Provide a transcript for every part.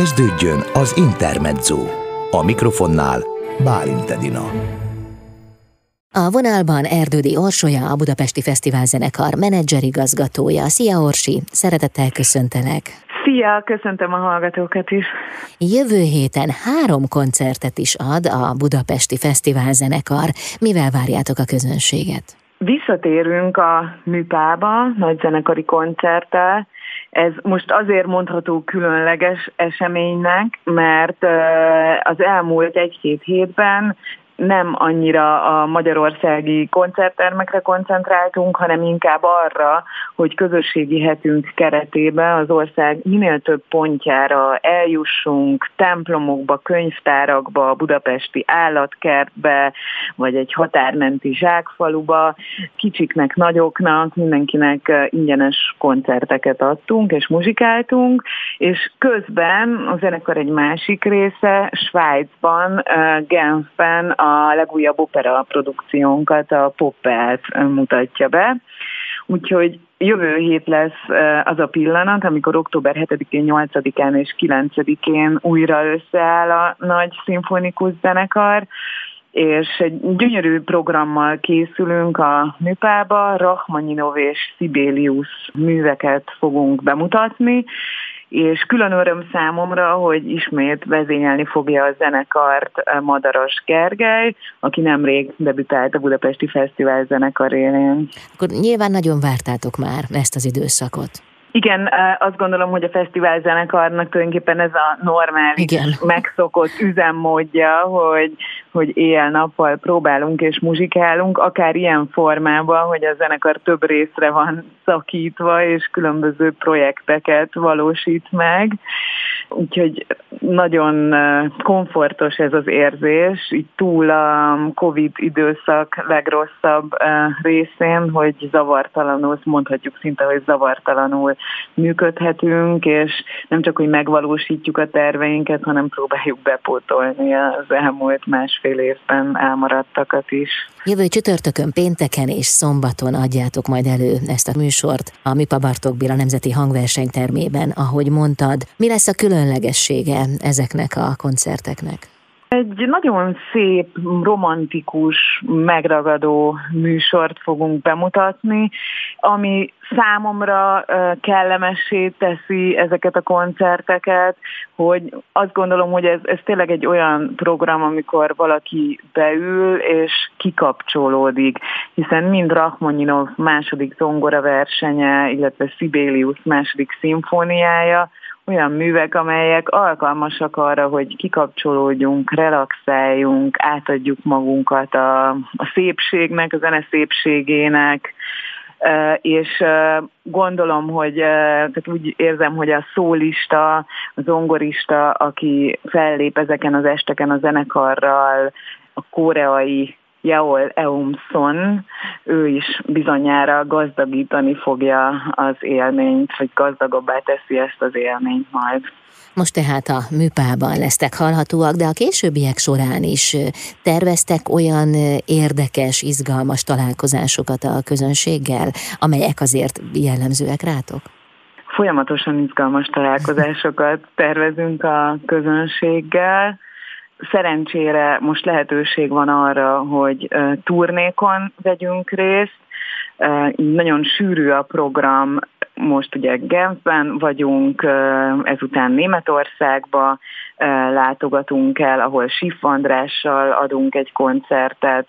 Kezdődjön az Intermezzo. A mikrofonnál Bálint Edina. A vonalban Erdődi Orsolya, a Budapesti Fesztivál zenekar menedzserigazgatója. Szia Orsi, szeretettel köszöntelek. Szia, köszöntöm a hallgatókat is. Jövő héten három koncertet is ad a Budapesti Fesztivál zenekar. Mivel várjátok a közönséget? Visszatérünk a műpába, nagy zenekari koncerttel. Ez most azért mondható különleges eseménynek, mert az elmúlt egy-két hétben nem annyira a magyarországi koncerttermekre koncentráltunk, hanem inkább arra, hogy közösségi hetünk keretében az ország minél több pontjára eljussunk, templomokba, könyvtárakba, budapesti állatkertbe, vagy egy határmenti zsákfaluba, kicsiknek, nagyoknak, mindenkinek ingyenes koncerteket adtunk és muzsikáltunk, és közben a zenekar egy másik része Svájcban, Genfben a legújabb opera produkciónkat, a Poppelt mutatja be. Úgyhogy jövő hét lesz az a pillanat, amikor október 7-én, 8-án és 9-én újra összeáll a nagy szimfonikus zenekar, és egy gyönyörű programmal készülünk a Műpába, Rachmaninov és Sibelius műveket fogunk bemutatni, és külön öröm számomra, hogy ismét vezényelni fogja a zenekart eh, Madaras Gergely, aki nemrég debütált a Budapesti Fesztivál zenekar élén. Akkor nyilván nagyon vártátok már ezt az időszakot. Igen, azt gondolom, hogy a fesztivál zenekarnak tulajdonképpen ez a normális, Igen. megszokott üzemmódja, hogy, hogy éjjel-nappal próbálunk és muzsikálunk, akár ilyen formában, hogy a zenekar több részre van szakítva, és különböző projekteket valósít meg. Úgyhogy nagyon komfortos ez az érzés, így túl a Covid időszak legrosszabb részén, hogy zavartalanul, mondhatjuk szinte, hogy zavartalanul működhetünk, és nem csak, hogy megvalósítjuk a terveinket, hanem próbáljuk bepótolni az elmúlt másfél évben elmaradtakat is. Jövő csütörtökön, pénteken és szombaton adjátok majd elő ezt a műsort a Mipa Bartók Béla Nemzeti Hangversenytermében, ahogy mondtad. Mi lesz a különlegessége ezeknek a koncerteknek? Egy nagyon szép, romantikus, megragadó műsort fogunk bemutatni, ami számomra kellemessé teszi ezeket a koncerteket, hogy azt gondolom, hogy ez, ez tényleg egy olyan program, amikor valaki beül és kikapcsolódik, hiszen mind Rachmaninov második zongora versenye, illetve Sibelius második szimfóniája, olyan művek, amelyek alkalmasak arra, hogy kikapcsolódjunk, relaxáljunk, átadjuk magunkat a, a szépségnek, a zene szépségének, és gondolom, hogy tehát úgy érzem, hogy a szólista, a zongorista, aki fellép ezeken az esteken a zenekarral, a koreai Jaol Eumson, ő is bizonyára gazdagítani fogja az élményt, vagy gazdagabbá teszi ezt az élményt majd. Most tehát a műpában lesztek hallhatóak, de a későbbiek során is terveztek olyan érdekes, izgalmas találkozásokat a közönséggel, amelyek azért jellemzőek rátok? Folyamatosan izgalmas találkozásokat tervezünk a közönséggel Szerencsére most lehetőség van arra, hogy turnékon vegyünk részt, nagyon sűrű a program, most ugye Genfben vagyunk, ezután Németországba látogatunk el, ahol Sif Andrással adunk egy koncertet,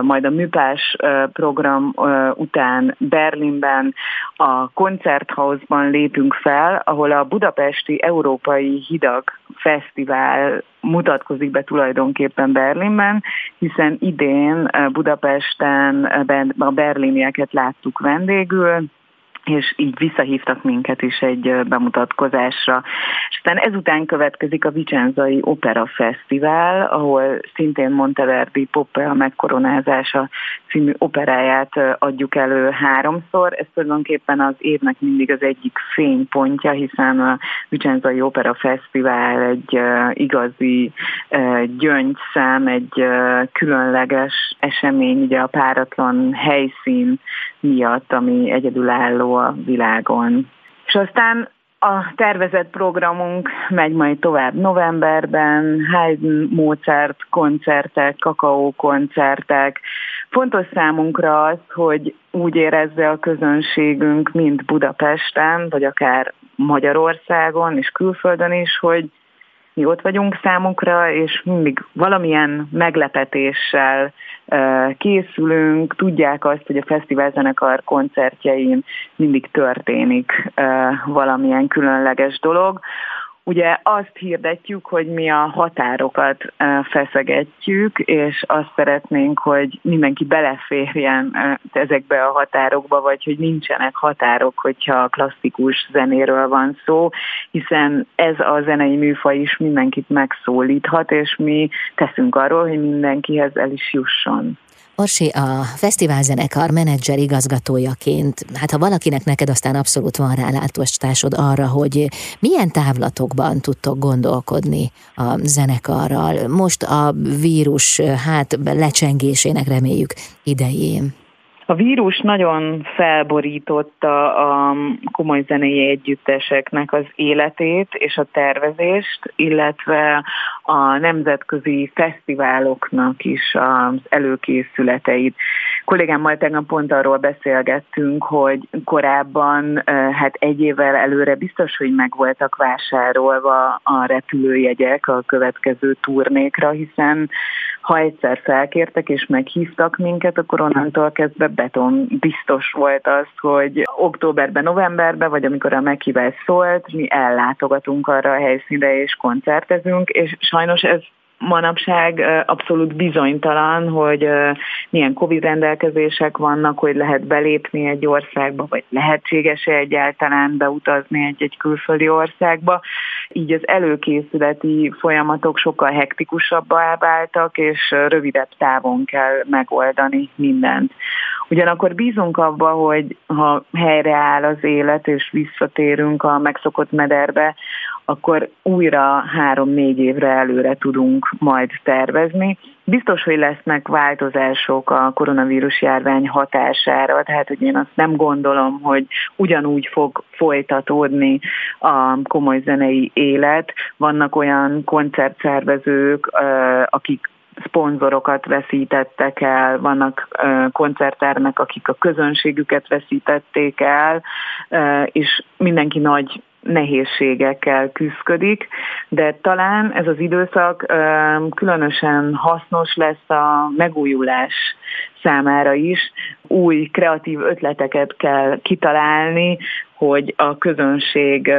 majd a műpás program után Berlinben a koncerthausban lépünk fel, ahol a Budapesti Európai Hidak Fesztivál mutatkozik be tulajdonképpen Berlinben, hiszen idén Budapesten a berlinieket láttuk vendégül, és így visszahívtak minket is egy bemutatkozásra. És aztán ezután következik a Vicenzai Opera Fesztivál, ahol szintén Monteverdi Poppea megkoronázása című operáját adjuk elő háromszor. Ez tulajdonképpen az évnek mindig az egyik fénypontja, hiszen a Vicenzai Opera Fesztivál egy igazi gyöngyszem, egy különleges esemény, ugye a páratlan helyszín miatt, ami egyedülálló a világon. És aztán A tervezett programunk megy majd tovább novemberben, Haydn, Mozart koncertek, kakaó koncertek. Fontos számunkra az, hogy úgy érezze a közönségünk, mint Budapesten, vagy akár Magyarországon és külföldön is, hogy mi ott vagyunk számukra, és mindig valamilyen meglepetéssel készülünk, tudják azt, hogy a fesztivál zenekar koncertjein mindig történik valamilyen különleges dolog. Ugye azt hirdetjük, hogy mi a határokat feszegetjük, és azt szeretnénk, hogy mindenki beleférjen ezekbe a határokba, vagy hogy nincsenek határok, hogyha klasszikus zenéről van szó, hiszen ez a zenei műfaj is mindenkit megszólíthat, és mi teszünk arról, hogy mindenkihez el is jusson. Orsi, a fesztiválzenekar menedzser igazgatójaként, hát ha valakinek neked aztán abszolút van rálátostásod arra, hogy milyen távlatokban tudtok gondolkodni a zenekarral, most a vírus hát lecsengésének reméljük idején. A vírus nagyon felborította a komoly zenei együtteseknek az életét és a tervezést, illetve a nemzetközi fesztiváloknak is az előkészületeit. Kollégámmal tegnap pont arról beszélgettünk, hogy korábban hát egy évvel előre biztos, hogy meg voltak vásárolva a repülőjegyek a következő turnékra, hiszen ha egyszer felkértek és meghívtak minket, akkor onnantól kezdve beton biztos volt az, hogy októberben, novemberben, vagy amikor a meghívás szólt, mi ellátogatunk arra a helyszínre és koncertezünk, és sajnos ez manapság abszolút bizonytalan, hogy milyen Covid rendelkezések vannak, hogy lehet belépni egy országba, vagy lehetséges-e egyáltalán beutazni egy-egy külföldi országba. Így az előkészületi folyamatok sokkal hektikusabbá váltak, és rövidebb távon kell megoldani mindent. Ugyanakkor bízunk abba, hogy ha helyreáll az élet, és visszatérünk a megszokott mederbe, akkor újra három-négy évre előre tudunk majd tervezni. Biztos, hogy lesznek változások a koronavírus járvány hatására, tehát hogy én azt nem gondolom, hogy ugyanúgy fog folytatódni a komoly zenei élet. Vannak olyan koncertszervezők, akik szponzorokat veszítettek el, vannak koncerttermek, akik a közönségüket veszítették el, és mindenki nagy nehézségekkel küzdik, de talán ez az időszak különösen hasznos lesz a megújulás számára is. Új kreatív ötleteket kell kitalálni, hogy a közönség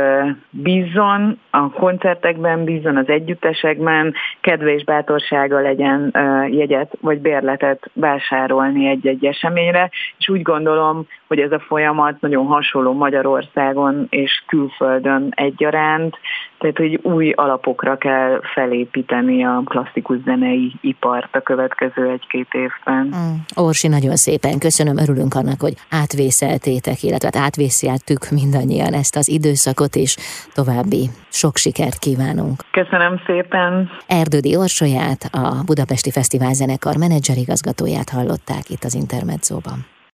bízzon a koncertekben, bízzon az együttesekben, kedve és bátorsága legyen jegyet vagy bérletet vásárolni egy-egy eseményre, és úgy gondolom, hogy ez a folyamat nagyon hasonló Magyarországon és külföldön egyaránt, tehát hogy új alapokra kell felépíteni a klasszikus zenei ipart a következő egy-két évben. Mm. Orsi, nagyon szépen köszönöm, örülünk annak, hogy átvészeltétek, illetve hát átvészeltük mindannyian ezt az időszakot, és további sok sikert kívánunk. Köszönöm szépen. Erdődi Orsolyát, a Budapesti Fesztivál zenekar menedzserigazgatóját hallották itt az Intermedzóban.